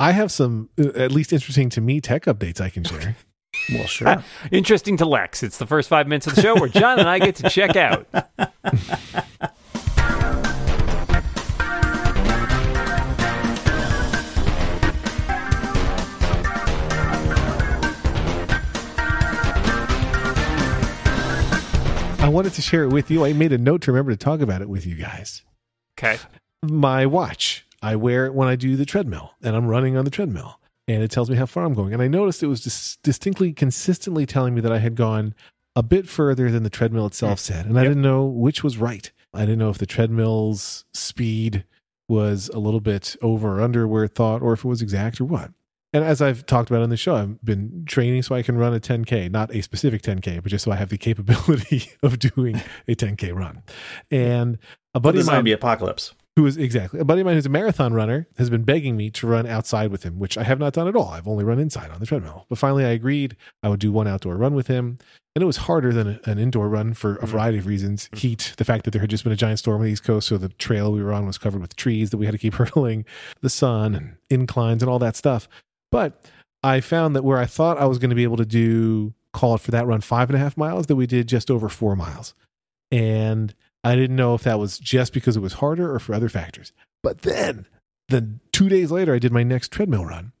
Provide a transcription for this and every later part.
I have some uh, at least interesting to me tech updates I can share. Well, sure. Interesting to Lex. It's the first five minutes of the show where John and I get to check out. I wanted to share it with you. I made a note to remember to talk about it with you guys. Okay. My watch. I wear it when I do the treadmill and I'm running on the treadmill and it tells me how far I'm going. And I noticed it was dis- distinctly, consistently telling me that I had gone a bit further than the treadmill itself said. And I Yep. didn't know which was right. I didn't know if the treadmill's speed was a little bit over or under where it thought or if it was exact or what. And as I've talked about on the show, I've been training so I can run a 10K, not a specific 10K, but just so I have the capability of doing a 10K run. And a buddy of mine zombie apocalypse. Who is exactly a buddy of mine who's a marathon runner has been begging me to run outside with him, which I have not done at all. I've only run inside on the treadmill. But finally, I agreed I would do one outdoor run with him, and it was harder than an indoor run for a mm-hmm. variety of reasons: mm-hmm. heat, the fact that there had just been a giant storm on the east coast, so the trail we were on was covered with trees that we had to keep hurdling, the sun and inclines and all that stuff. But I found that where I thought I was going to be able to do call it for that run five and a half miles, that we did just over four miles, and I didn't know if that was just because it was harder or for other factors. But then, then two days later, I did my next treadmill run,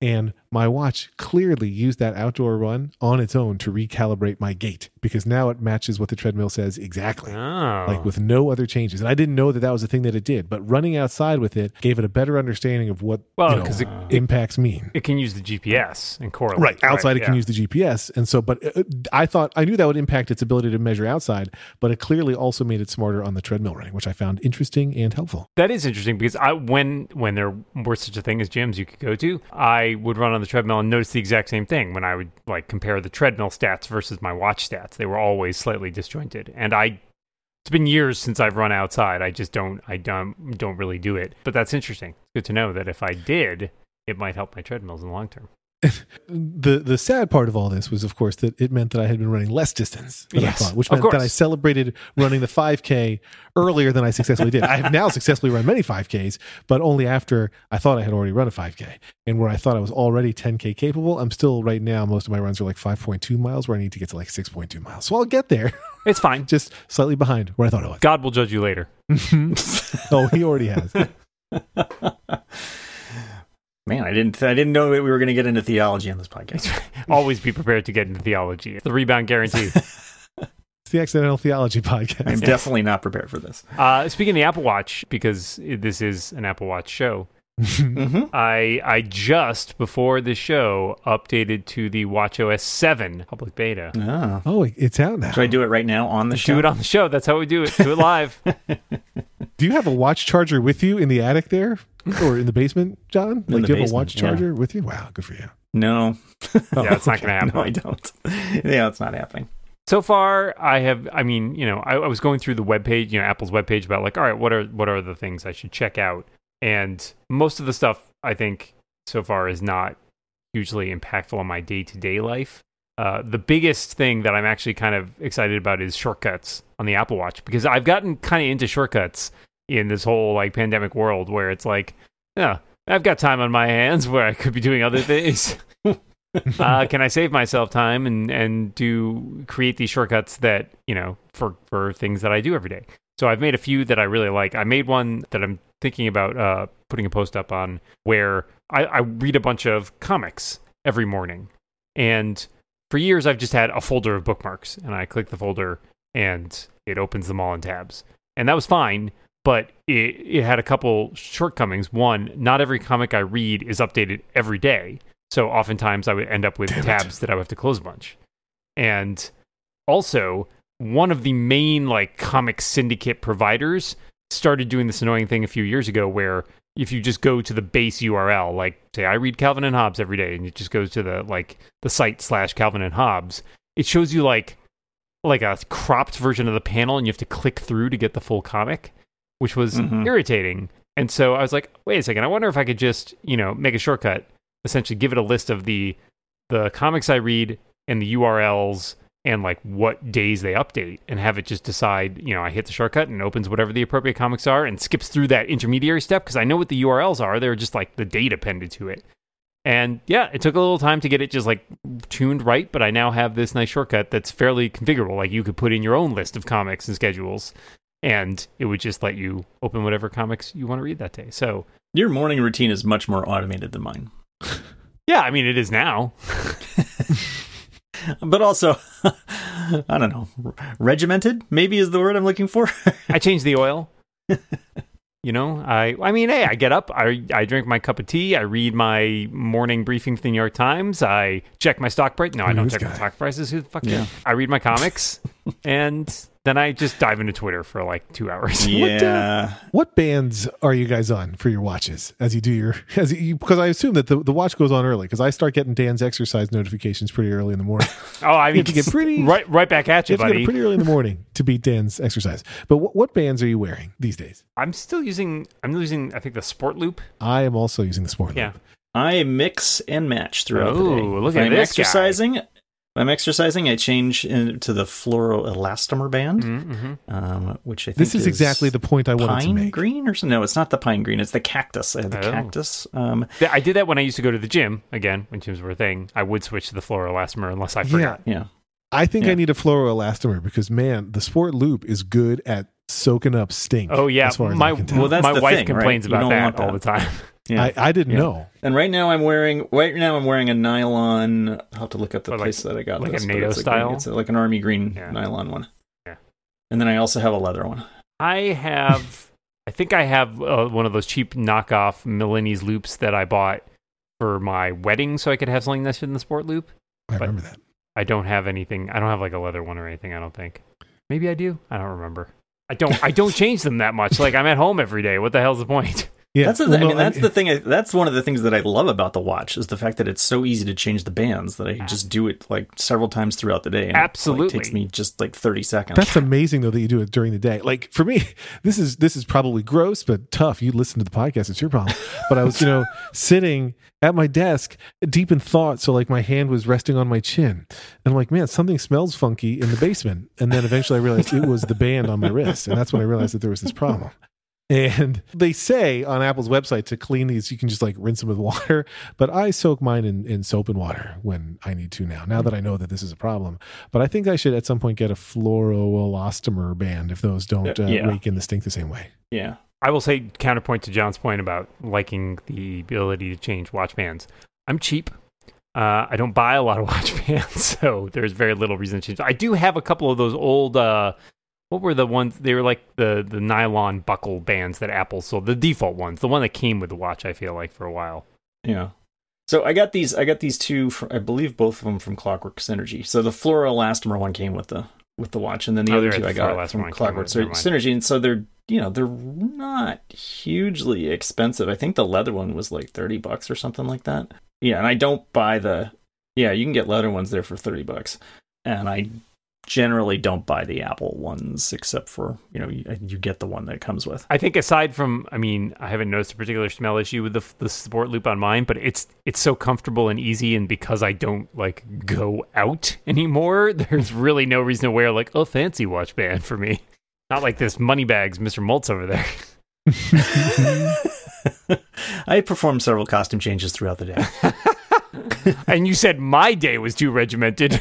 and my watch clearly used that outdoor run on its own to recalibrate my gait because now it matches what the treadmill says exactly. Oh. Like with no other changes. And I didn't know that that was the thing that it did, but running outside with it gave it a better understanding of what Well, you know, it- impacts mean. it can use the GPS and correlate. Right. Outside, it can use the GPS. And so, but uh, I thought, I knew that would impact its ability to measure outside, but it clearly also made it smarter on the treadmill running, which I found interesting and helpful. That is interesting because I when when there were such a thing as gyms you could go to, I would run on the treadmill and notice the exact same thing when I would like compare the treadmill stats versus my watch stats. They were always slightly disjointed. And I it's been years since I've run outside. I just don't I don't don't really do it. But that's interesting. It's good to know that if I did, it might help my treadmills in the long term. the the sad part of all this was, of course, that it meant that I had been running less distance than Yes, I thought, which meant that. I celebrated running the 5K earlier than I successfully did. I have now successfully run many 5Ks, but only after I thought I had already run a 5K. And where I thought I was already 10K capable, I'm still right now, most of my runs are like 5.2 miles, where I need to get to like 6.2 miles. So I'll get there, It's fine. just slightly behind where I thought I was. God will judge you later. oh, he already has. Man, I didn't. I didn't know that we were going to get into theology on this podcast. Always be prepared to get into theology. The rebound guarantee. It's the Accidental Theology Podcast. I'm definitely not prepared for this. Uh, speaking of the Apple Watch, because this is an Apple Watch show, Mm-hmm. I I just before the show updated to the WatchOS 7 public beta. Oh. Oh, it's out now. Should I do it right now on the show? Do it on the show. That's how we do it. Do it live. Do you have a watch charger with you in the attic there, or in the basement, John? Like, do you have a basement, watch yeah. charger with you? Wow, good for you. No, yeah, it's not going to happen. no, I don't. yeah, it's not happening. So far, I have. I mean, you know, I, I was going through the webpage, you know, Apple's webpage about like, all right, what are what are the things I should check out? And most of the stuff I think so far is not hugely impactful on my day to day life. Uh, the biggest thing that I'm actually kind of excited about is shortcuts on the Apple Watch because I've gotten kind of into shortcuts in this whole like pandemic world where it's like, yeah, I've got time on my hands where I could be doing other things. uh, can I save myself time and and do create these shortcuts that you know for for things that I do every day? So I've made a few that I really like. I made one that I'm thinking about uh, putting a post up on where I, I read a bunch of comics every morning, and for years I've just had a folder of bookmarks, and I click the folder and it opens them all in tabs, and that was fine. But it, it had a couple shortcomings. One, not every comic I read is updated every day. So oftentimes I would end up with Damn it. tabs that I would have to close a bunch. And also, one of the main like comic syndicate providers started doing this annoying thing a few years ago where if you just go to the base URL, like say I read Calvin and Hobbes every day, and it just goes to the like the site slash Calvin and Hobbes, it shows you like like a cropped version of the panel, and you have to click through to get the full comic, which was Mhm. irritating. And so I was like, wait a second, I wonder if I could just you know make a shortcut, essentially give it a list of the the comics I read and the URLs and like what days they update and have it just decide, you know, I hit the shortcut and opens whatever the appropriate comics are and skips through that intermediary step because I know what the URLs are. They're just like the date appended to it. And yeah, it took a little time to get it just like tuned right, but I now have this nice shortcut that's fairly configurable. Like you could put in your own list of comics and schedules, and it would just let you open whatever comics you want to read that day. So Your morning routine is much more automated than mine. yeah, I mean it is now. But also, I don't know, regimented maybe is the word I'm looking for. I change the oil. You know, I I mean, hey, I get up, I I drink my cup of tea, I read my morning briefing from the New York Times, I check my stock price. No, I don't check my stock prices. Who the fuck? Yeah. I read my comics, and then I just dive into Twitter for like two hours. yeah. What bands are you guys on for your watches as you do your as you because I assume that the, the watch goes on early because I start getting Dan's exercise notifications pretty early in the morning. oh, I You mean, have to get pretty- right right back at you you, have to get buddy. pretty early in the morning to beat Dan's exercise. But what, what bands are you wearing these days? I'm still using. I'm using. I think the Sport Loop. I am also using the Sport Loop. Yeah. Loop. I mix and match throughout the day. Ooh, look If at I'm this guy. exercising. If I'm exercising, I change into the fluoroelastomer band, Mm-hmm. um, which I think This is, exactly the point I wanted to pine make. green or something. No, it's not the pine green. It's the cactus. I have the Oh. cactus. Um, I did that when I used to go to the gym. Again, when gyms were a thing, I would switch to the fluoroelastomer unless I forgot. yeah. I think I need a fluoroelastomer because man, the Sport Loop is good at soaking up stink. Oh yeah, as far as my I can tell. Well, that's my the wife thing, complains right? About don't that all the time. Yeah. I, I didn't Yeah. know. And right now I'm wearing right now I'm wearing a nylon. I'll have to look up the Or like- place that I got like a this, but NATO it's style? green- it's like an army green Yeah. nylon one. Yeah. And then I also have a leather one. I have, I think I have uh, one of those cheap knockoff Milanese loops that I bought for my wedding, so I could have something that's in the sport loop. I But- remember that. I don't have anything. I don't have like a leather one or anything. I don't think. Maybe I do. I don't remember. I don't. I don't change them that much. Like I'm at home every day. What the hell's the point? Yeah, That's the, well, I no, mean that's the thing. I, that's one of the things that I love about the watch is the fact that it's so easy to change the bands that I just do it like several times throughout the day. And It, like, Absolutely. takes me just like thirty seconds. That's amazing though that you do it during the day. Like for me, this is this is probably gross but tough. You listen to the podcast, it's your problem. But I was, you know, sitting at my desk deep in thought, so like my hand was resting on my chin. And I'm like, man, something smells funky in the basement. And then eventually I realized it was the band on my wrist. And that's when I realized that there was this problem. And they say on Apple's website to clean these, you can just like rinse them with water. But I soak mine in, in soap and water when I need to now, now that I know that this is a problem. But I think I should at some point get a fluoroelastomer band if those don't uh, Yeah. rake in the stink the same way. yeah. I will say counterpoint to John's point about liking the ability to change watch bands. I'm cheap. Uh, I don't buy a lot of watch bands, so there's very little reason to change. I do have a couple of those old. Uh, what were the ones? They were like the the nylon buckle bands that Apple sold. The default ones, the one that came with the watch. I feel like for a while. Yeah. So I got these. I got these two. From, I believe both of them from Clockwork Synergy. So the fluoroelastomer one came with the with the watch, and then the Oh, other two the I got from Clockwork with- Synergy. And so they're you know they're not hugely expensive. I think the leather one was like thirty bucks or something like that. Yeah, and I don't buy the. Yeah, you can get leather ones there for thirty bucks, and I generally don't buy the Apple ones except for you know you, you get the one that it comes with. I think aside from, I mean, I haven't noticed a particular smell issue with the the sport loop on mine, but it's it's so comfortable and easy, and because I don't like go out anymore, there's really no reason to wear like a fancy watch band for me. Not like this money bags, Mr. Moltz over there. I performed several costume changes throughout the day. and you said my day was too regimented.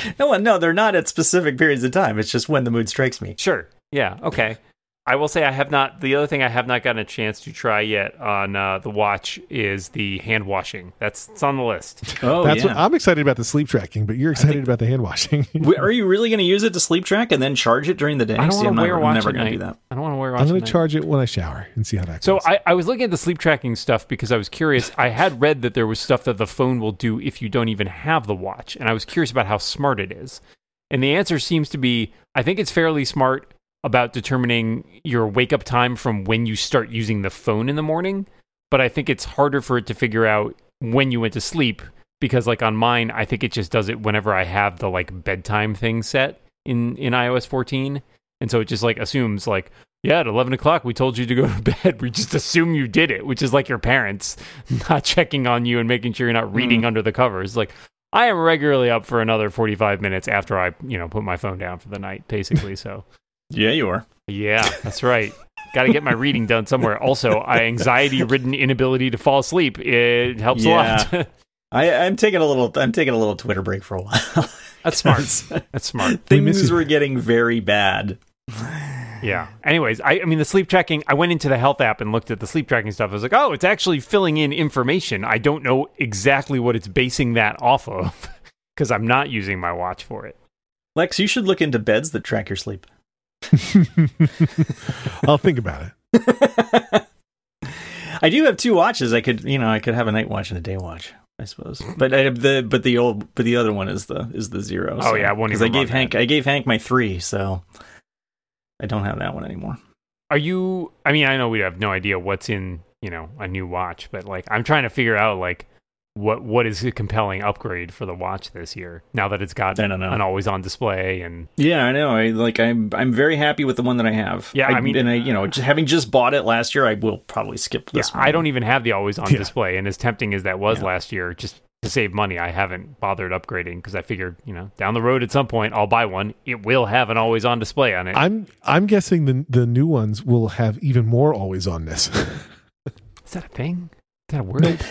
No, no, they're not at specific periods of time. It's just when the mood strikes me. sure, yeah, okay. I will say I have not. The other thing I have not gotten a chance to try yet on uh, the watch is the hand washing. That's it's on the list. Oh, That's yeah. what I'm excited about the sleep tracking, but you're excited about the hand washing. Are you really going to use it to sleep track and then charge it during the day? I don't want to wear a watch never at going to night. do that. I don't want to wear a watch. I'm going to charge it when I shower and see how that So goes. I, I was looking at the sleep tracking stuff because I was curious. I had read that there was stuff that the phone will do if you don't even have the watch, and I was curious about how smart it is. And the answer seems to be I think it's fairly smart about determining your wake up time from when you start using the phone in the morning, but I think it's harder for it to figure out when you went to sleep because like on mine, I think it just does it whenever I have the like bedtime thing set in in iOS 14. And so it just like assumes like yeah, at 11 o'clock, we told you to go to bed. We just assume you did it, which is like your parents not checking on you and making sure you're not reading mm. under the covers. Like, I am regularly up for another 45 minutes after I, you know, put my phone down for the night, basically. So, Yeah, you are. yeah, that's right. Got to get my reading done somewhere. Also, I anxiety-ridden inability to fall asleep. It helps a lot. I, I'm taking a little. I'm taking a little Twitter break for a while. that's smart. That's smart. Things you. were getting very bad. Yeah. Anyways, I, I mean, the sleep tracking, I went into the health app and looked at the sleep tracking stuff. I was like, oh, it's actually filling in information. I don't know exactly what it's basing that off of because I'm not using my watch for it. Lex, you should look into beds that track your sleep. I'll think about it. I do have two watches. I could, you know, I could have a night watch and a day watch, I suppose. But I, the but the old but the other one is the is the zero. Oh, yeah, I won't 'cause even I gave Hank that. I gave Hank my three, so I don't have that one anymore. Are you, I mean, I know we have no idea what's in, you know, a new watch, but like, I'm trying to figure out, like, what what is a compelling upgrade for the watch this year now that it's got I don't know. an always on display and Yeah, I know. I like I'm I'm very happy with the one that I have. Yeah, I mean- and I you know j- having just bought it last year, I will probably skip yeah, this. one. I don't even have the always on Yeah. display. And as tempting as that was Yeah. last year, just to save money, I haven't bothered upgrading because I figured, you know, down the road at some point I'll buy one. It will have an always on display on it. I'm I'm guessing the the new ones will have even more always onness. Is that a thing? That a word?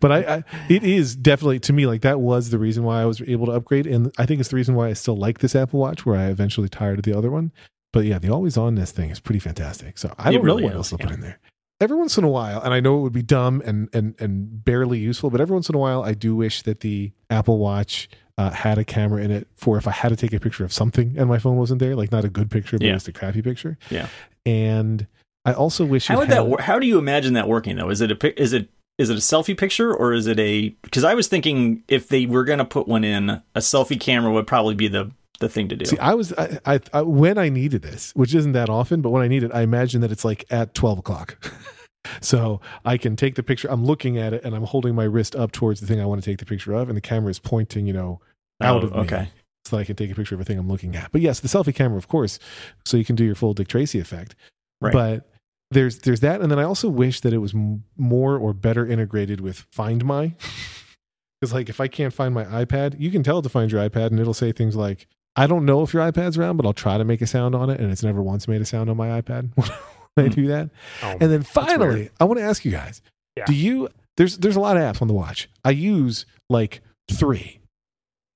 but I, I it is definitely to me like that was the reason why I was able to upgrade, and I think it's the reason why I still like this Apple Watch, where I eventually tired of the other one. But yeah, the always onness thing is pretty fantastic. So I It don't really know what is, else to put yeah. in there. Every once in a while, and I know it would be dumb and and and barely useful, but every once in a while, I do wish that the Apple Watch uh, had a camera in it for if I had to take a picture of something and my phone wasn't there, like not a good picture, but Yeah. just a crappy picture. Yeah. And I also wish How would that? had- wor- How do you imagine that working though? Is it a is it is it a selfie picture or is it a? Because I was thinking if they were going to put one in, a selfie camera would probably be the the thing to do. See, I was I, I, I when I needed this, which isn't that often, but when I need it, I imagine that it's like at twelve o'clock. so I can take the picture. I'm looking at it, and I'm holding my wrist up towards the thing I want to take the picture of, and the camera is pointing, you know, out Oh, of me, okay. so that I can take a picture of a thing I'm looking at. But yes, the selfie camera, of course, so you can do your full Dick Tracy effect. Right. But there's there's that, and then I also wish that it was m- more or better integrated with Find My. Because like if I can't find my iPad, you can tell it to find your iPad, and it'll say things like, "I don't know if your iPad's around, but I'll try to make a sound on it," and it's never once made a sound on my iPad when I Hmm. do that. Oh, And then finally. I want to ask you guys: Yeah. Do you? There's there's a lot of apps on the watch. I use like three.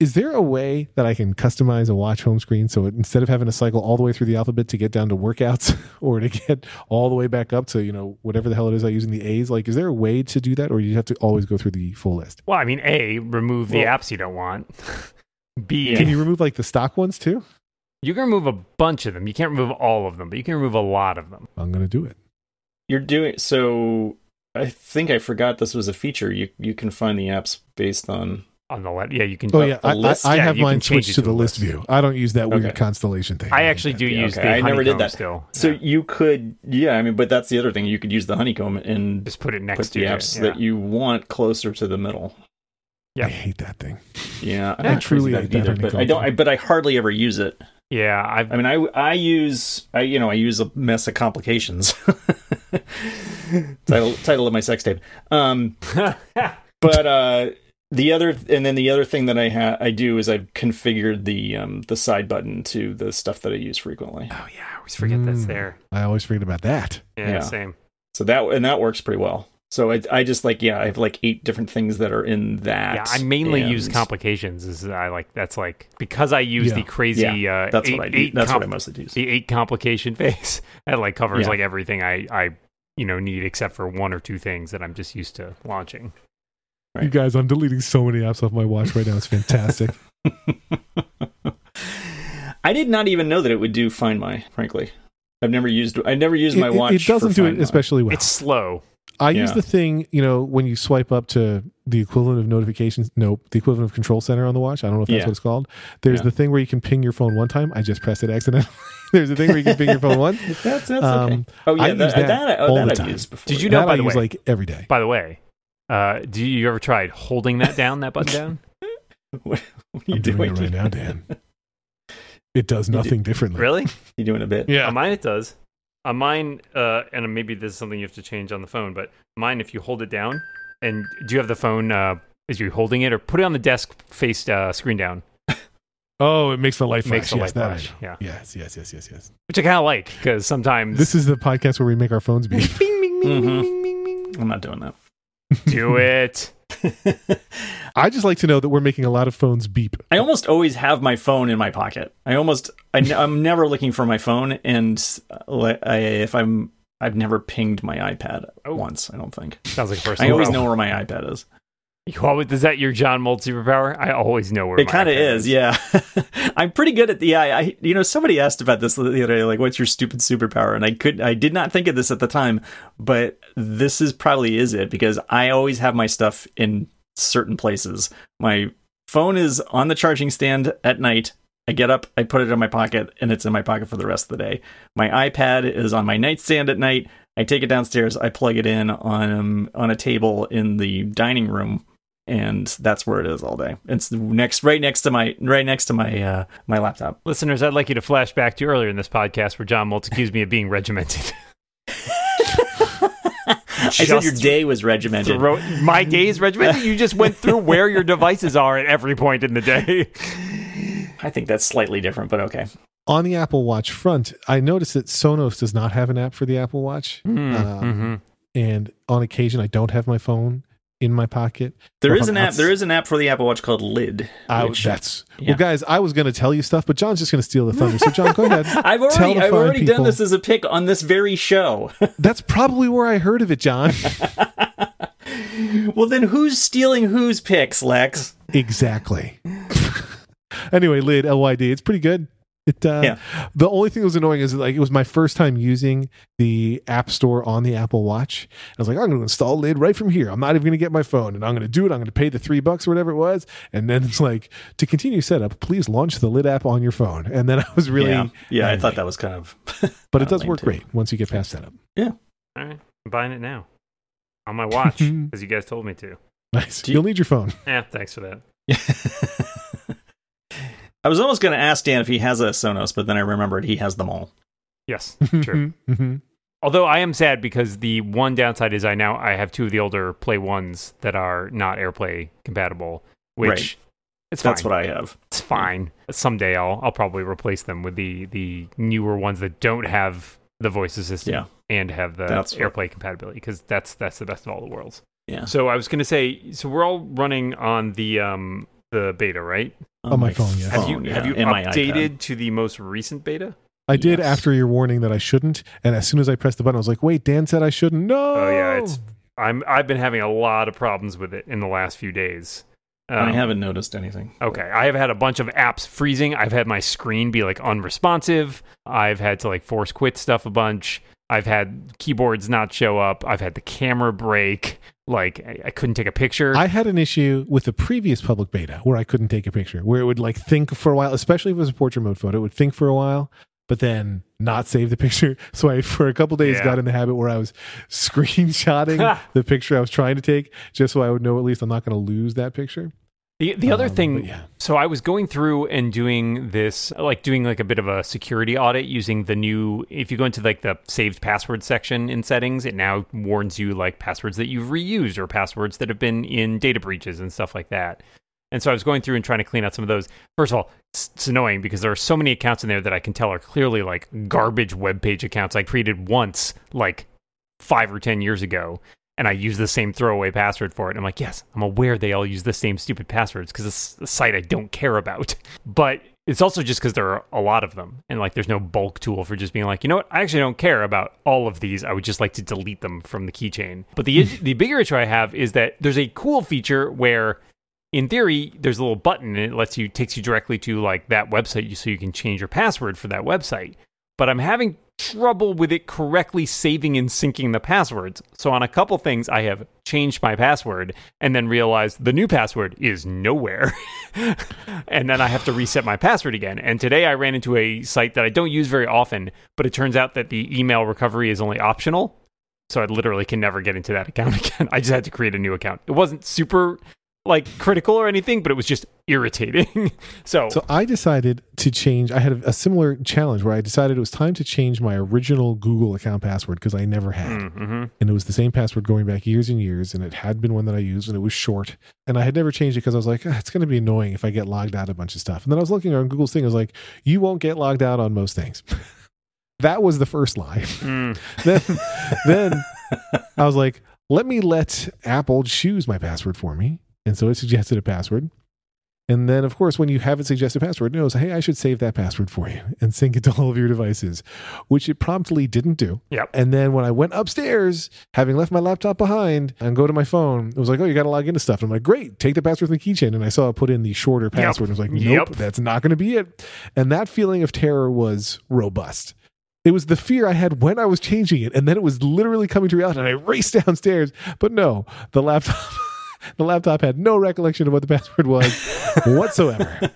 Is there a way that I can customize a watch home screen so it, instead of having to cycle all the way through the alphabet to get down to workouts or to get all the way back up to you know whatever the hell it is I use in the A's? Like, is there a way to do that, or do you have to always go through the full list? well, I mean, A, remove the apps you don't want. B, Can you remove like the stock ones too? you can remove a bunch of them. You can't remove all of them, but you can remove a lot of them. I'm gonna do it. You're doing so. I think I forgot this was a feature. You you can find the apps based on. On the let, yeah, you can. Oh A- yeah, a I, I, list? I Yeah, have you mine change switched to to the list list. view. I don't use that weird Okay. constellation thing. I actually do use okay. the I never did honeycomb that. still. So Yeah. you could, yeah. I mean, but that's the other thing. You could use the honeycomb and just put it next put to the it. apps yeah. that you want closer to the middle. Yeah. I hate that thing. Yeah, I'm Yeah, not truly hate about it that either, but I don't. I, but I hardly ever use it. yeah, I've I mean, I I use I you know I use a mess of complications. title title of my sex tape. Um, but uh, the other and then the other thing that I ha- I do is I've configured the um the side button to the stuff that I use frequently. Oh yeah, I always forget that's Mm. there. I always forget about that. Yeah, Yeah. same. So that and that works pretty well. So I I just like yeah I have like eight different things that are in that. Yeah, I mainly and use complications. Is I like that's like because I use Yeah. the crazy. uh, That's eight, what I do. Eight That's what I mostly use. the eight complication phase that like covers Yeah. like everything I I you know need except for one or two things that I'm just used to launching. Right. You guys, I'm deleting so many apps off my watch right now. It's fantastic. I did not even know that it would do Find My. Frankly, I've never used. I never used my it, it- watch. it doesn't for do Find it My. especially well. It's slow. I use the thing, you know, when you swipe up to the equivalent of notifications. Nope, the equivalent of Control Center on the watch. I don't know if that's Yeah. what it's called. There's Yeah. the thing where you can ping your phone one time. I just pressed it accidentally. There's a thing where you can ping your phone once. That's that's okay. Um, Oh yeah, I that, use that that, oh, all that the I've time. used before. Did you know, that by I the use way- like every day. By the way, uh, do you ever tried holding that down, that button down? what are you I'm doing doing it right now, Dan. It does You do- nothing differently. Really? You doing a bit? Yeah. On mine, it does. On mine, uh, and maybe this is something you have to change on the phone, but mine, if you hold it down, and do you have the phone uh, as you're holding it, or put it on the desk faced uh, screen down, Oh, it makes the light flash. Makes the yes, light that I flash, yeah. Yes, yes, yes, yes, yes. which I kind of like because sometimes This is the podcast where we make our phones beep. Mhm. I'm not doing that. Do it. I just like to know that we're making a lot of phones beep. I almost always have my phone in my pocket. I almost, I, am never looking for my phone, and uh, I, if I'm, I've never pinged my iPad Oh. once. I don't think. Sounds like a I I always know where my iPad is. You always, is that your John Moltz superpower? I always know where It kind of iPad is, yeah. I'm pretty good at the. Yeah, I, you know, somebody asked about this the other day, like, "What's your stupid superpower?" And I could, I did not think of this at the time, but this is probably is it because I always have my stuff in certain places. My phone is on the charging stand at night. I get up, I put it in my pocket, and it's in my pocket for the rest of the day. My iPad is on my nightstand at night. I take it downstairs, I plug it in on um, on a table in the dining room, and that's where it is all day. It's next, right next to my, right next to my uh, my laptop. Listeners, I'd like you to flash back to earlier in this podcast where John Moltz accused me of being regimented. I said your day was regimented. Throw- my day is regimented. You just went through where your devices are at every point in the day. I think that's slightly different, but okay. On the Apple Watch front, I noticed that Sonos does not have an app for the Apple Watch. Mm, Um, mhm. And on occasion, I don't have my phone in my pocket. There is an app. There is an app for the Apple Watch called Lyd. I, which- that's yeah. well, guys. I was going to tell you stuff, but John's just going to steal the thunder. So, John, go ahead. I've already, I've already done this as a pick on this very show. That's probably where I heard of it, John. well, then who's stealing whose picks, Lex? exactly. anyway, lid LYD. It's pretty good. It uh, Yeah. the only thing that was annoying is like it was my first time using the app store on the Apple Watch. I was like, I'm going to install Lyd right from here. I'm not even going to get my phone, and I'm going to do it. I'm going to pay the three bucks or whatever it was, and then it's like to continue setup. Please launch the Lyd app on your phone. And then I was really, yeah, yeah. I thought that was kind of. but it does work too. great once you get past setup. Yeah. All right, I'm buying it now on my watch because you guys told me to. Nice. Do you- You'll need your phone. Yeah, thanks for that. I was almost going to ask Dan if he has a Sonos, but then I remembered he has them all. Yes, true. Mhm. Although I am sad because the one downside is I now I have two of the older Play ones that are not AirPlay compatible, which Right. it's That's fine. what I have. it's fine. Someday I'll I'll probably replace them with the the newer ones that don't have the voice assistant Yeah. and have the That's what- AirPlay compatibility because that's that's the best of all the worlds. Yeah. So I was going to say, so we're all running on the um the beta, right? On my phone, yeah. Have you phone, have you updated to the most recent beta? I did Yes. after your warning that I shouldn't, and as soon as I pressed the button, I was like, "Wait, Dan said I shouldn't." No. Oh yeah, it's I'm I've been having a lot of problems with it in the last few days. I Um, haven't noticed anything. Okay, I have had a bunch of apps freezing. I've had my screen be like unresponsive. I've had to like force quit stuff a bunch. I've had keyboards not show up. I've had the camera break. Like I, I couldn't take a picture. I had an issue with the previous public beta where I couldn't take a picture, where it would like think for a while, especially if it was a portrait mode photo, it would think for a while, but then not save the picture. So I, for a couple days, Yeah. got in the habit where I was screenshotting the picture I was trying to take, just so I would know at least I'm not going to lose that picture. The the other Um, thing, yeah. so I was going through and doing this, like doing like a bit of a security audit using the new. If you go into like the saved password section in settings, it now warns you like passwords that you've reused or passwords that have been in data breaches and stuff like that. And so I was going through and trying to clean out some of those. First of all, it's, it's annoying because there are so many accounts in there that I can tell are clearly like garbage web page accounts I created once, like five or ten years ago, and I use the same throwaway password for it. And I'm like, yes, I'm aware they all use the same stupid passwords because it's a site I don't care about. But it's also just because there are a lot of them, and like there's no bulk tool for just being like, you know what, I actually don't care about all of these. I would just like to delete them from the keychain. But the hmm. the bigger issue I have is that there's a cool feature where in theory, there's a little button and it lets you takes you directly to like that website so you can change your password for that website. But I'm having trouble with it correctly saving and syncing the passwords. So on a couple things I have changed my password and then realized the new password is nowhere. and then I have to reset my password again. And today I ran into a site that I don't use very often, but it turns out that the email recovery is only optional. So I literally can never get into that account again. I just had to create a new account. It wasn't super like critical or anything, but it was just irritating. so, So I decided to change. I had a, a similar challenge where I decided it was time to change my original Google account password because I never had. mm-hmm. and it was the same password going back years and years and it had been one that i used and it was short and i had never changed it because i was like ah, it's going to be annoying if i get logged out a bunch of stuff and then i was looking on google's thing i was like you won't get logged out on most things that was the first lie mm, then then i was like let me let apple choose my password for me and so it suggested a password and then, of course, when you have it suggested password, it knows, hey, I should save that password for you and sync it to all of your devices, which it promptly didn't do. Yep. And then when I went upstairs, having left my laptop behind and go to my phone, it was like, oh, you got to log into stuff. And I'm like, great, take the password from the keychain. And I saw it put in the shorter password. And I was like, nope, Yep. that's not going to be it. And that feeling of terror was robust. It was the fear I had when I was changing it. And then it was literally coming to reality. And I raced downstairs. But no, the laptop. The laptop had no recollection of what the password was whatsoever.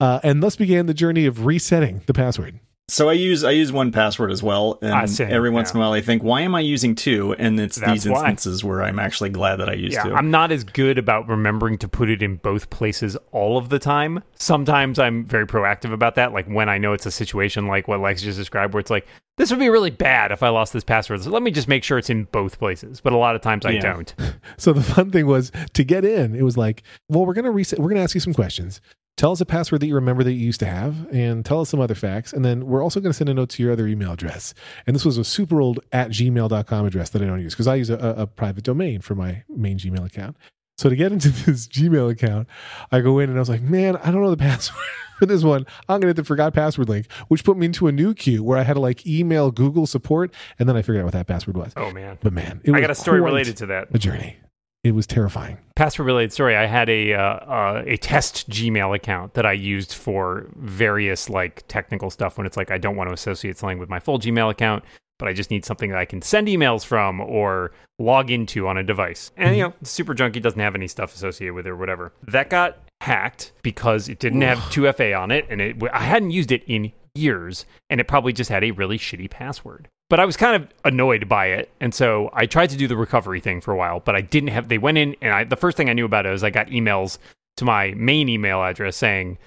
Uh, and thus began the journey of resetting the password. So I use I use 1Password as well, and same, every once yeah. in a while I think, why am I using two? And it's That's these why. instances where I'm actually glad that I used yeah, two. I'm not as good about remembering to put it in both places all of the time. Sometimes I'm very proactive about that. Like when I know it's a situation like what Lex just described, where it's like, this would be really bad if I lost this password. So let me just make sure it's in both places. But a lot of times I Yeah. don't. So the fun thing was to get in, it was like, well, we're going to reset, we're going to ask you some questions. Tell us a password that you remember that you used to have and tell us some other facts. And then we're also going to send a note to your other email address. And this was a super old at gmail.com address that I don't use because I use a, a, private domain for my main Gmail account. So to get into this Gmail account, I go in and I was like, man, I don't know the password for this one. I'm going to hit the forgot password link, which put me into a new queue where I had to like email Google support. And then I figured out what that password was. Oh man. But man, it was I got a story related to that. a journey. It was terrifying. password related story i had a uh, uh, a test gmail account that i used for various like technical stuff when it's like i don't want to associate something with my full gmail account but i just need something that i can send emails from or log into on a device. And you know super junkie doesn't have any stuff associated with it or whatever. That got hacked because it didn't have 2fa on it and it i hadn't used it in years and it probably just had a really shitty password but I was kind of annoyed by it, and so I tried to do the recovery thing for a while. But I didn't have. They went in, and I, the first thing I knew about it was I got emails to my main email address saying,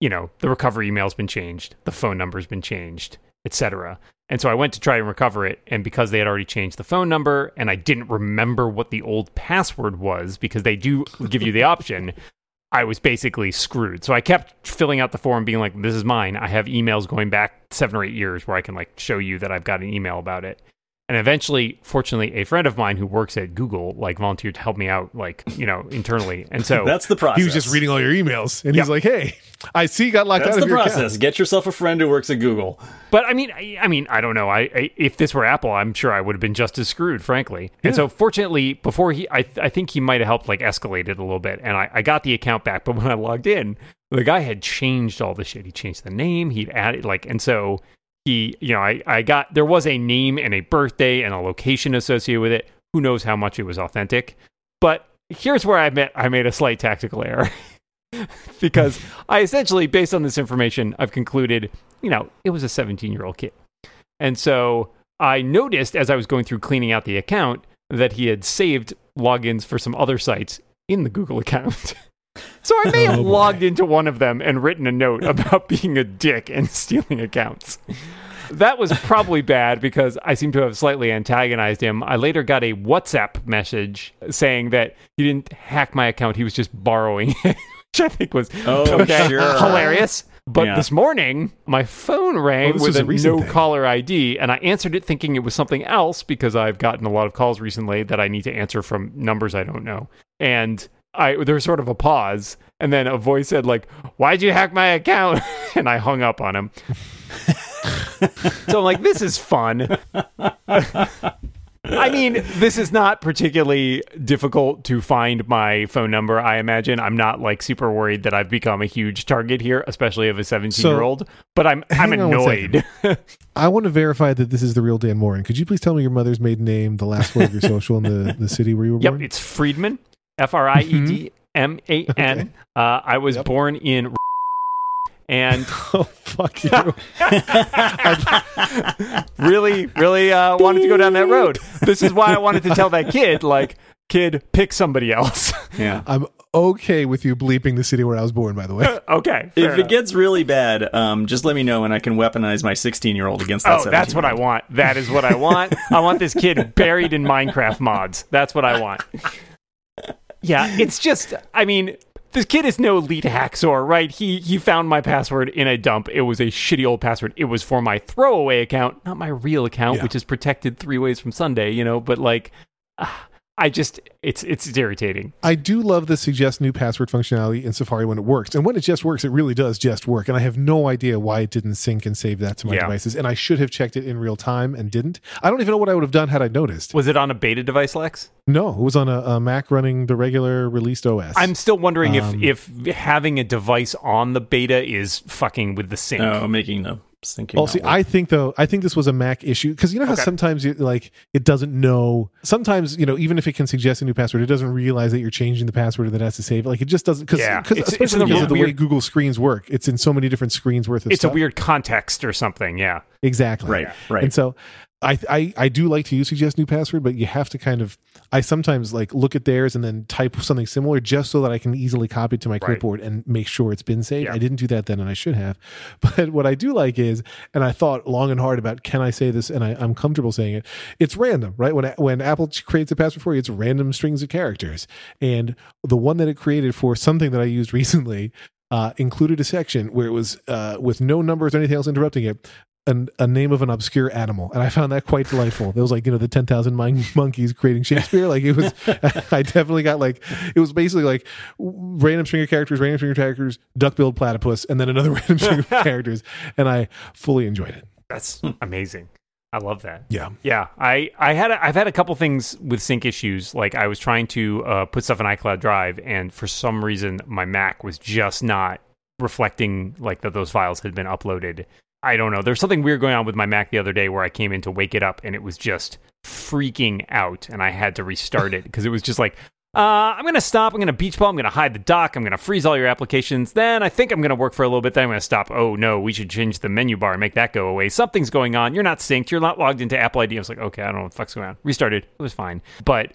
you know, the recovery email's been changed, the phone number's been changed, etc. And so I went to try and recover it, and because they had already changed the phone number, and I didn't remember what the old password was because they do give you the option. I was basically screwed. So I kept filling out the form, being like, "This is mine. I have emails going back seven or eight years where I can like show you that I've got an email about it." And eventually, fortunately, a friend of mine who works at Google like volunteered to help me out, like you know, internally. And so That's the process. He was just reading all your emails and Yep. he's like, hey, I see you got locked That's out the of your process. account. Get yourself a friend who works at Google. But I mean, I, I mean, I don't know. I, I if this were Apple, I'm sure I would have been just as screwed, frankly. And so, fortunately, before he, I, I think he might have helped like escalate it a little bit, and I, I got the account back. But when I logged in, the guy had changed all the shit. He changed the name. He'd added like, and so he, you know, I, I got there was a name and a birthday and a location associated with it. Who knows how much it was authentic? But here's where I met I made a slight tactical error. because I essentially, based on this information, I've concluded, you know, it was a 17 year old kid. And so I noticed as I was going through cleaning out the account that he had saved logins for some other sites in the Google account. so I may oh, have Oh, boy. logged into one of them and written a note about being a dick and stealing accounts. That was probably bad because I seem to have slightly antagonized him. I later got a WhatsApp message saying that he didn't hack my account, he was just borrowing it, which I think was Oh, okay, sure. hilarious. But Yeah. this morning, my phone rang Oh, with a a no caller ID, and I answered it thinking it was something else because I've gotten a lot of calls recently that I need to answer from numbers I don't know. And I there was sort of a pause, and then a voice said like, "Why'd you hack my account?" and I hung up on him. so I'm like, "This is fun." I mean, this is not particularly difficult to find my phone number. I imagine I'm not like super worried that I've become a huge target here, especially of a 17 year old. But I'm I'm hang annoyed. I want to verify that this is the real Dan Moren. Could you please tell me your mother's maiden name, the last four of your social, and the, the city where you were yep, born? it's Friedman, F R I E D M A N. Uh, was Yep. born in and Oh, fuck you. really, really uh, wanted to go down that road. This is why I wanted to tell that kid, like, kid, pick somebody else. Yeah. I'm okay with you bleeping the city where I was born, by the way. okay. If fair it gets really bad, um, just let me know and I can weaponize my 16 year old against that. Oh, that's what I want. That is what I want. I want this kid buried in Minecraft mods. That's what I want. Yeah, it's just I mean, this kid is no elite hacksaw, right? He he found my password in a dump. It was a shitty old password. It was for my throwaway account, not my real account, Yeah. which is protected three ways from Sunday, you know, but like ah, I just it's it's irritating. I do love the suggest new password functionality in Safari when it works. And when it just works, it really does just work. And I have no idea why it didn't sync and save that to my Yeah. devices. And I should have checked it in real time and didn't. I don't even know what I would have done had I noticed. Was it on a beta device, Lex? No, it was on a, a Mac running the regular released OS. I'm still wondering Um, if if having a device on the beta is fucking with the sync. Oh, making the syncing. Well, see, work. I think though, I think this was a Mac issue because you know how Okay. sometimes you like it doesn't know. Sometimes you know, even if it can suggest a new password, it doesn't realize that you're changing the password and then has to save it. Like it just doesn't because Yeah. It's- it's especially in because of the way Google screens work. It's in so many different screens worth of it's stuff. a weird context or something, yeah. Exactly right, right. And so I, I I do like to use suggest new password, but you have to kind of I sometimes like look at theirs and then type something similar just so that I can easily copy it to my Right. clipboard and make sure it's been saved. Yeah. I didn't do that then and I should have. But what I do like is, and I thought long and hard about can I say this and I, I'm comfortable saying it. It's random, right? When when Apple creates a password for you, it's random strings of characters. And the one that it created for something that I used recently uh, included a section where it was uh, with no numbers or anything else interrupting it an, a name of an obscure animal, and I found that quite delightful. It was like you know the ten thousand mon- monkeys creating Shakespeare. Like it was, I definitely got like it was basically like random string of characters, random string of characters, duck-billed platypus, and then another random string of characters, and I fully enjoyed it. That's amazing. I love that. Yeah, Yeah, I I had a, I've had a couple things with sync issues. Like I was trying to uh, put stuff in iCloud Drive, and for some reason my Mac was just not reflecting like that those files had been uploaded. I don't know. There's something weird going on with my Mac the other day where I came in to wake it up and it was just freaking out, and I had to restart it because it was just like. Uh, I'm gonna stop. I'm gonna beach ball. I'm gonna hide the dock. I'm gonna freeze all your applications. Then I think I'm gonna work for a little bit. Then I'm gonna stop. Oh no, we should change the menu bar and make that go away. Something's going on. You're not synced. You're not logged into Apple ID. I was like, okay, I don't know what the fuck's going on. Restarted. It was fine. But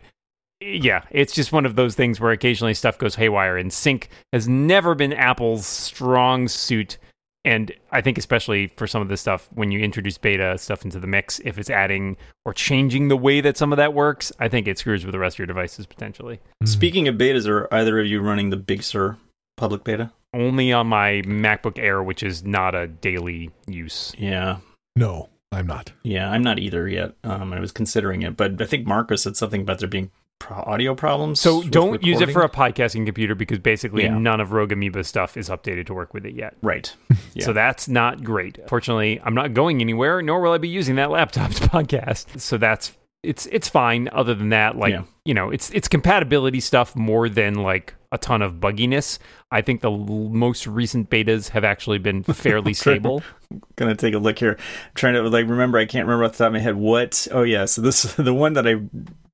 yeah, it's just one of those things where occasionally stuff goes haywire. And sync has never been Apple's strong suit. And I think especially for some of this stuff, when you introduce beta stuff into the mix, if it's adding or changing the way that some of that works, I think it screws with the rest of your devices potentially. Speaking of betas, are either of you running the Big Sur public beta? Only on my MacBook Air, which is not a daily use. Yeah. no, I'm not. Yeah, I'm not either yet. Um, I was considering it, but I think Marcus said something about there being pro- audio problems. So don't use it for a podcasting computer because basically Yeah. none of Rogue Amoeba stuff is updated to work with it yet. right. Yeah. So that's not great. Fortunately, I'm not going anywhere, nor will I be using that laptop to podcast. So that's it's it's fine. Other than that, like Yeah. you know, it's it's compatibility stuff more than like a ton of bugginess. I think the l- most recent betas have actually been fairly stable. gonna take a look here. I'm trying to like remember. I can't remember off the top of my head what. Oh yeah, so this the one that I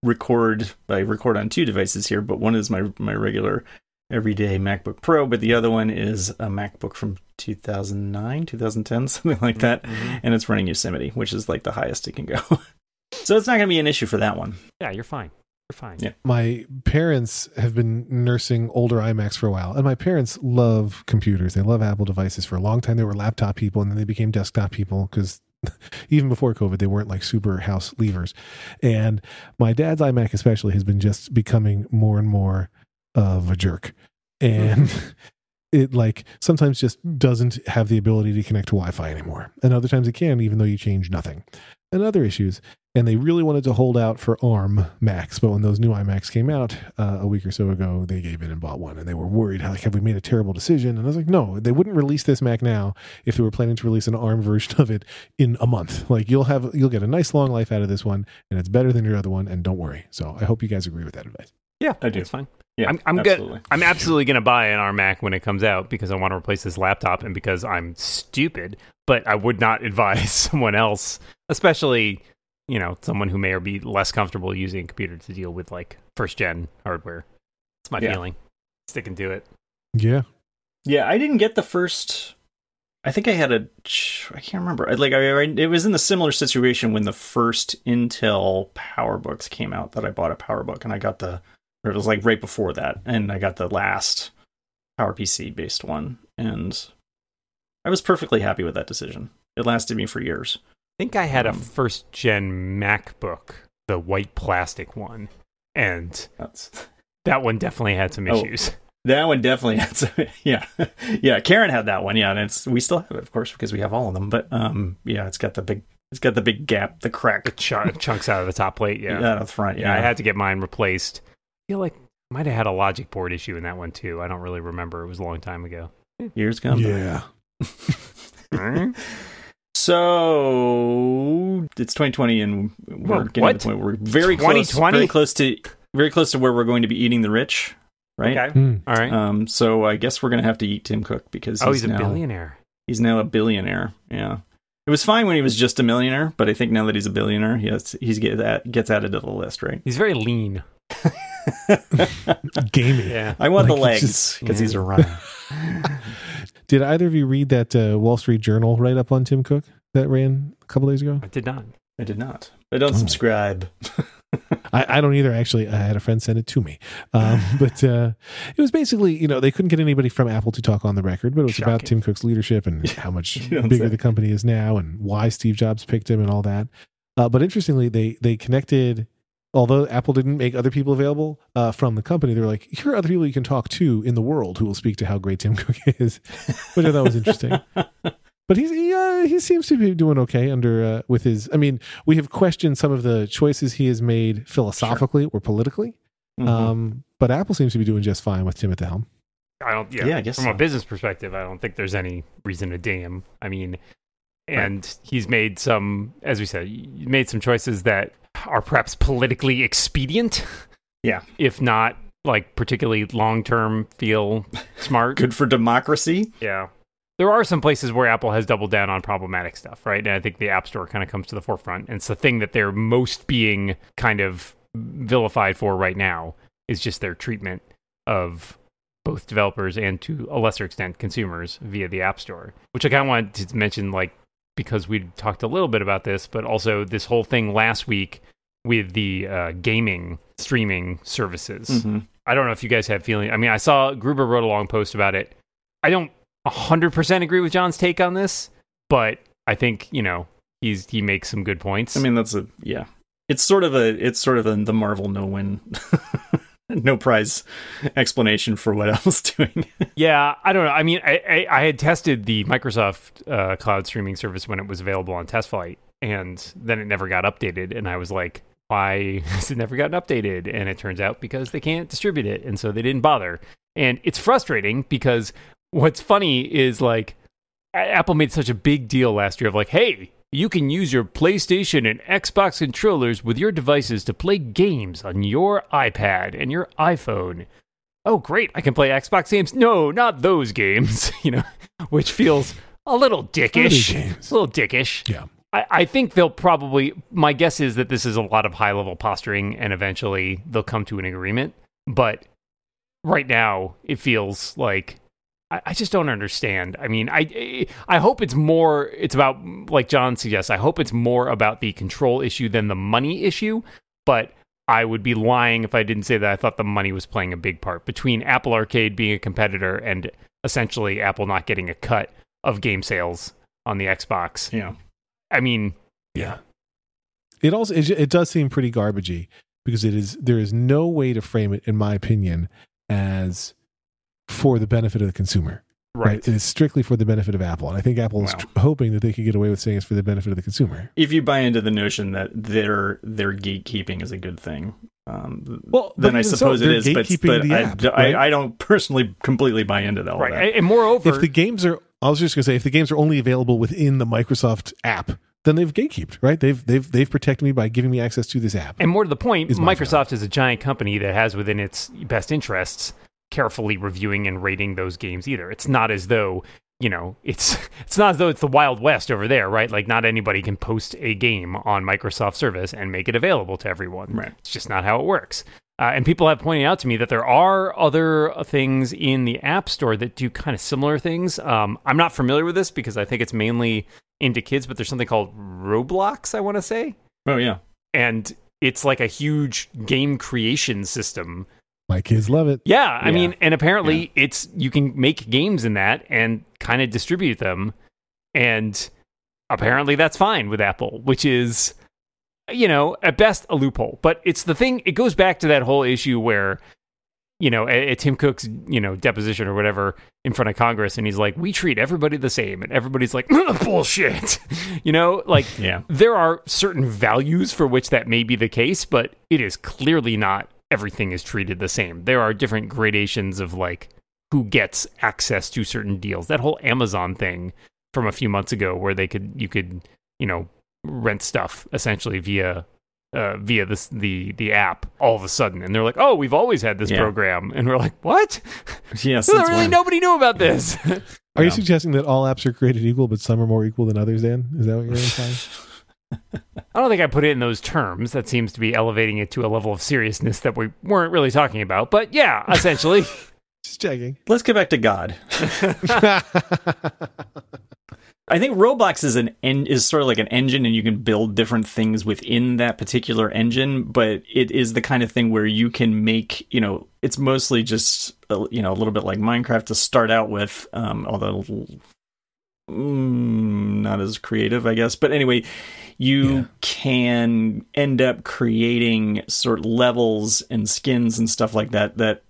record. I record on two devices here, but one is my my regular everyday MacBook Pro, but the other one is a MacBook from 2009, 2010, something like that, mm-hmm, mm-hmm. and it's running Yosemite, which is like the highest it can go. so it's not gonna be an issue for that one. Yeah, you're fine. You're fine. Yeah. my parents have been nursing older iMacs for a while, and my parents love computers. They love Apple devices. For a long time, they were laptop people, and then they became desktop people because even before COVID, they weren't like super house leavers. And my dad's iMac, especially, has been just becoming more and more of a jerk, and mm-hmm. it like sometimes just doesn't have the ability to connect to Wi-Fi anymore, and other times it can, even though you change nothing. And other issues and they really wanted to hold out for ARM Macs, but when those new iMacs came out uh, a week or so ago, they gave in and bought one, and they were worried, like, have we made a terrible decision? And I was like, no, they wouldn't release this Mac now if they were planning to release an ARM version of it in a month. Like, you'll have you'll get a nice long life out of this one, and it's better than your other one, and don't worry. So I hope you guys agree with that advice. Yeah, I do. It's fine. Yeah, I'm, I'm absolutely. good. I'm absolutely going to buy an ARM Mac when it comes out because I want to replace this laptop and because I'm stupid. But I would not advise someone else, especially you know someone who may or be less comfortable using a computer to deal with like first gen hardware. That's my Yeah. feeling. Sticking to it. Yeah, Yeah, I didn't get the first I think I had a. I can't remember. I- Like I, I- it was in the similar situation when the first Intel PowerBooks came out. That I bought a PowerBook, and I got the. It was like right before that, and I got the last PowerPC based one, and I was perfectly happy with that decision. It lasted me for years. I think I had a Um, first gen MacBook, the white plastic one, and That's that one definitely had some Oh. issues. that one definitely had some. Yeah, yeah. Karen had that one. Yeah, and it's we still have it, of course, because we have all of them. But um, yeah, it's got the big, it's got the big gap, the crack. Ch- chunks out of the top plate. Yeah. out of the front. yeah, I had to get mine replaced. I feel like I might have had a logic board issue in that one too. I don't really remember. It was a long time ago. years gone. by. Yeah. Alright. So it's 2020, and we're Whoa, getting to the point where we're very close, very close to, very close to where we're going to be eating the rich, right? Okay. Hmm. All right. Um, so I guess we're gonna have to eat Tim Cook because oh, he's a now, billionaire. He's now a billionaire. Yeah, it was fine when he was just a millionaire, but I think now that he's a billionaire, he has, he's get that gets added to the list, right? He's very lean. Gaming. Yeah. I want Like, the legs just- because yeah. he's a runner. Did either of you read that uh, Wall Street Journal write up on Tim Cook that ran a couple days ago? I did not. I did not. I don't Oh. subscribe. I, I don't either. Actually, I had a friend send it to me, um, but uh, it was basically, you know, they couldn't get anybody from Apple to talk on the record, but it was about Tim Cook's leadership and how much You don't bigger say. the company is now, and why Steve Jobs picked him, and all that. Uh, but interestingly, they they connected. Although Apple didn't make other people available uh, from the company, they were like, "Here are other people you can talk to in the world who will speak to how great Tim Cook is," which I thought was interesting. but he's he, uh, he seems to be doing okay under uh, with his. I mean, we have questioned some of the choices he has made philosophically or politically, Mhm. um, but Apple seems to be doing just fine with Tim at the helm. I don't. Yeah, Yeah, I guess from so. a business perspective, I don't think there's any reason to damn. I mean, and he's made some, as we said, made some choices that are perhaps politically expedient. Yeah. if not like particularly long term feel smart. Good for democracy. Yeah. There are some places where Apple has doubled down on problematic stuff, right? And I think the App Store kind of comes to the forefront. And it's the thing that they're most being kind of vilified for right now is just their treatment of both developers and to a lesser extent consumers via the App Store. Which I kind of wanted to mention, like, because we talked a little bit about this, but also this whole thing last week with the uh, gaming streaming services. Mhm. I don't know if you guys have feeling. I mean, I saw Gruber wrote a long post about it. I don't 100% agree with John's take on this, but I think, you know, he's he makes some good points. I mean, that's a yeah. It's sort of a it's sort of a, the Marvel no win, no prize explanation for what I was doing. yeah, I don't know. I mean, I, I, I had tested the Microsoft uh, cloud streaming service when it was available on TestFlight, and then it never got updated. And I was like, why has it never gotten updated? And it turns out because they can't distribute it, and so they didn't bother. And it's frustrating because what's funny is like Apple made such a big deal last year of like, hey, you can use your PlayStation and Xbox controllers with your devices to play games on your iPad and your iPhone. Oh, great. I can play Xbox games. No, not those games, you know, which feels a little dickish. A little dickish. Yeah. I, I think they'll probably, my guess is that this is a lot of high level posturing and eventually they'll come to an agreement. But right now, it feels like I, I just don't understand. I mean, I I hope it's more. It's about like John suggests. I hope it's more about the control issue than the money issue. But I would be lying if I didn't say that I thought the money was playing a big part between Apple Arcade being a competitor and essentially Apple not getting a cut of game sales on the Xbox. yeah, I mean, Yeah. It also it, it does seem pretty garbagey because it is there is no way to frame it, in my opinion, as for the benefit of the consumer. right. It is strictly for the benefit of Apple, and I think Apple is Wow. tr- hoping that they can get away with saying it's for the benefit of the consumer. if you buy into the notion that their their gatekeeping is a good thing, um, Well, then I even so, suppose it is. But, but I, app, I- right? I don't personally completely buy into all Right. that. And, and moreover, if the games are, I was just going to say, if the games are only available within the Microsoft app, then they've gatekeeped, right? They've they've they've protected me by giving me access to this app. And more to the point, is Microsoft is a giant company that has within its best interests carefully reviewing and rating those games either. It's not as though, you know, it's it's not as though it's the Wild West over there, right? Like not anybody can post a game on Microsoft service and make it available to everyone. Right. It's just not how it works. Uh, and people have pointed out to me that there are other things in the App Store that do kind of similar things. Um, I'm not familiar with this because I think it's mainly into kids, but there's something called Roblox, I want to say. Oh yeah. And it's like a huge game creation system. My kids love it. Yeah, I Yeah. mean, and apparently it's you can make games in that and kind of distribute them, and apparently that's fine with Apple, which is, you know, at best a loophole. But it's the thing. It goes back to that whole issue where, you know, at, at Tim Cook's you know deposition or whatever in front of Congress, and he's like, "We treat everybody the same," and everybody's like, "Bullshit," you know, like Yeah. there are certain values for which that may be the case, but it is clearly not everything is treated the same. There are different gradations of like who gets access to certain deals. That whole Amazon thing from a few months ago where they could you could, you know, rent stuff essentially via uh, via this the the app all of a sudden and they're like oh we've always had this Yeah. program and we're like what Yes. that's literally when- nobody knew about this Are you suggesting that all apps are created equal, but some are more equal than others? Dan, is that what you're implying? I don't think I put it in those terms. That seems to be elevating it to a level of seriousness that we weren't really talking about. But yeah, essentially. Just checking. Let's get back to God. I think Roblox is an en- is sort of like an engine, and you can build different things within that particular engine. But it is the kind of thing where you can make, you know, it's mostly just uh, you know a little bit like Minecraft to start out with, um, although mm, not as creative, I guess. But anyway, you Yeah. can end up creating sort of levels and skins and stuff like that that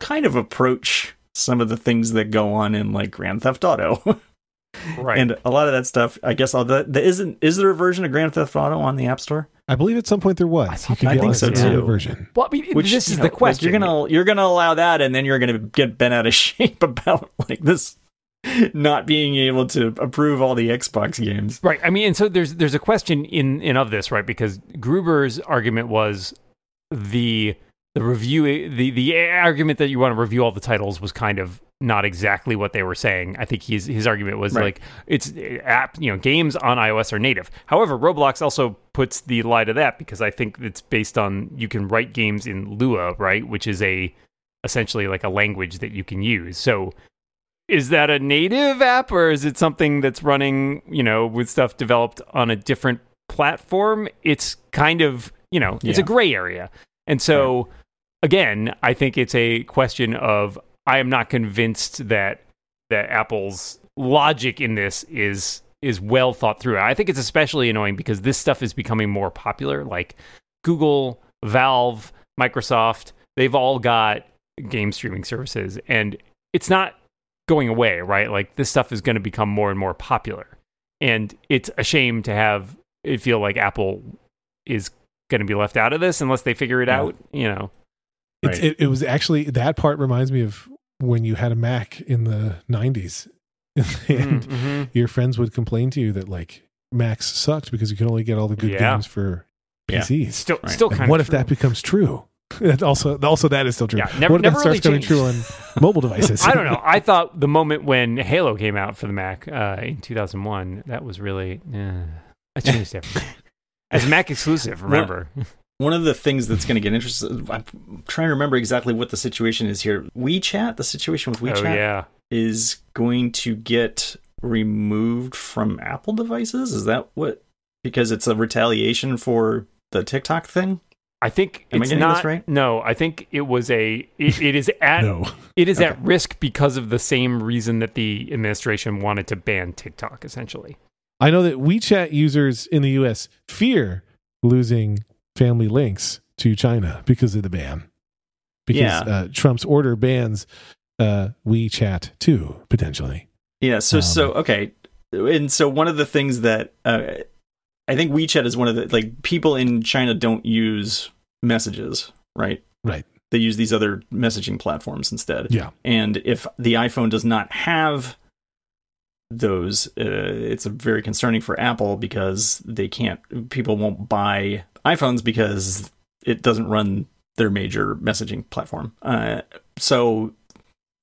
kind of approach some of the things that go on in like Grand Theft Auto. right. and a lot of that stuff, I guess, all the, the isn't is there a version of Grand Theft Auto on the App Store? I believe at some point there was. I You thought I get think so too. version. well, I mean, Which this is know, the like, question. you're gonna you're gonna allow that, and then you're gonna get bent out of shape about like this not being able to approve all the Xbox games. Right. I mean, and so there's there's a question in in of this, right? Because Gruber's argument was the the review the the argument that you want to review all the titles was kind of not exactly what they were saying. I think his his argument was Right. like it's app, you know, games on iOS are native. However, Roblox also puts the lie to that because I think it's based on you can write games in Lua, right, which is a essentially like a language that you can use. So is that a native app or is it something that's running, you know, with stuff developed on a different platform? It's kind of, you know, it's a gray area. And so again, I think it's a question of I am not convinced that that Apple's logic in this is is well thought through. I think it's especially annoying because this stuff is becoming more popular like Google, Valve, Microsoft, they've all got game streaming services and it's not going away, right? Like this stuff is going to become more and more popular. And it's a shame to have it feel like Apple is going to be left out of this unless they figure it Yeah. out, you know. Right. it, it was actually that part reminds me of when you had a Mac in the 90s, and Mhm. your friends would complain to you that like Macs sucked because you could only get all the good Yeah. games for Yeah. PCs. Still Right. still And kind what of if that becomes true? That also, also that is still true. Yeah, never- what if never that starts really coming true on mobile devices? I don't know. I thought the moment when Halo came out for the Mac uh, in 2001, that was really uh, that changed everything. As Mac exclusive, remember? One of the things that's going to get interesting, I'm trying to remember exactly what the situation is here. WeChat, the situation with WeChat, Oh yeah. is going to get removed from Apple devices. Is that what? Because it's a retaliation for the TikTok thing. I think Am I it's getting not. this right? No, I think it was a. It, it is at. No. It is at risk because of the same reason that the administration wanted to ban TikTok. Essentially, I know that WeChat users in the US fear losing family links to China because of the ban. Because Yeah. uh, Trump's order bans uh, WeChat too, potentially. Yeah. So Um, so okay, and so one of the things that uh, I think WeChat is one of the like people in China don't use messages, right? Right. They use these other messaging platforms instead. Yeah. And if the iPhone does not have those, uh, it's very concerning for Apple because they can't. People won't buy iPhones because it doesn't run their major messaging platform. Uh, so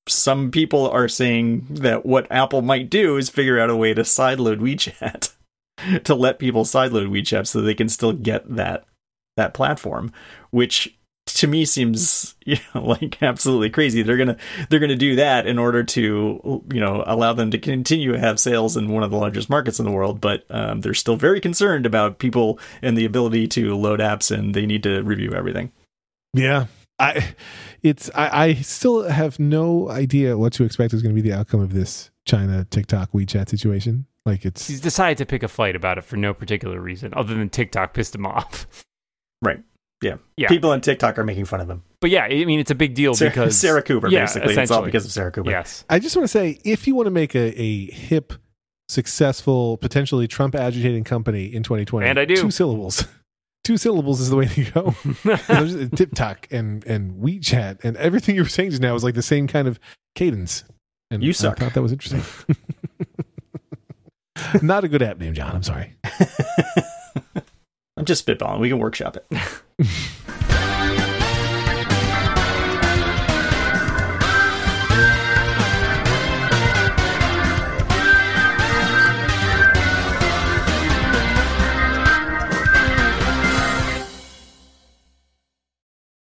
some people are saying that what Apple might do is figure out a way to sideload WeChat to let people sideload WeChat so they can still get that that platform, which to me seems you know like absolutely crazy. They're gonna they're gonna do that in order to you know allow them to continue to have sales in one of the largest markets in the world, but um, they're still very concerned about people and the ability to load apps, and they need to review everything. Yeah, I it's I, I still have no idea what to expect is going to be the outcome of this China TikTok WeChat situation. Like it's He's decided to pick a fight about it for no particular reason other than TikTok pissed him off. Right. Yeah. Yeah. People on TikTok are making fun of him. But yeah, I mean it's a big deal Sarah, because Sarah Cooper, yeah, basically. It's all because of Sarah Cooper. Yes. I just want to say if you want to make a, a hip, successful, potentially Trump agitating company in 2020, And I do. two syllables. Two syllables is the way to go. TikTok and and WeChat and everything you were saying just now was like the same kind of cadence. And You I thought that was interesting. Not a good app name, John. I'm sorry. I'm just spitballing. We can workshop it.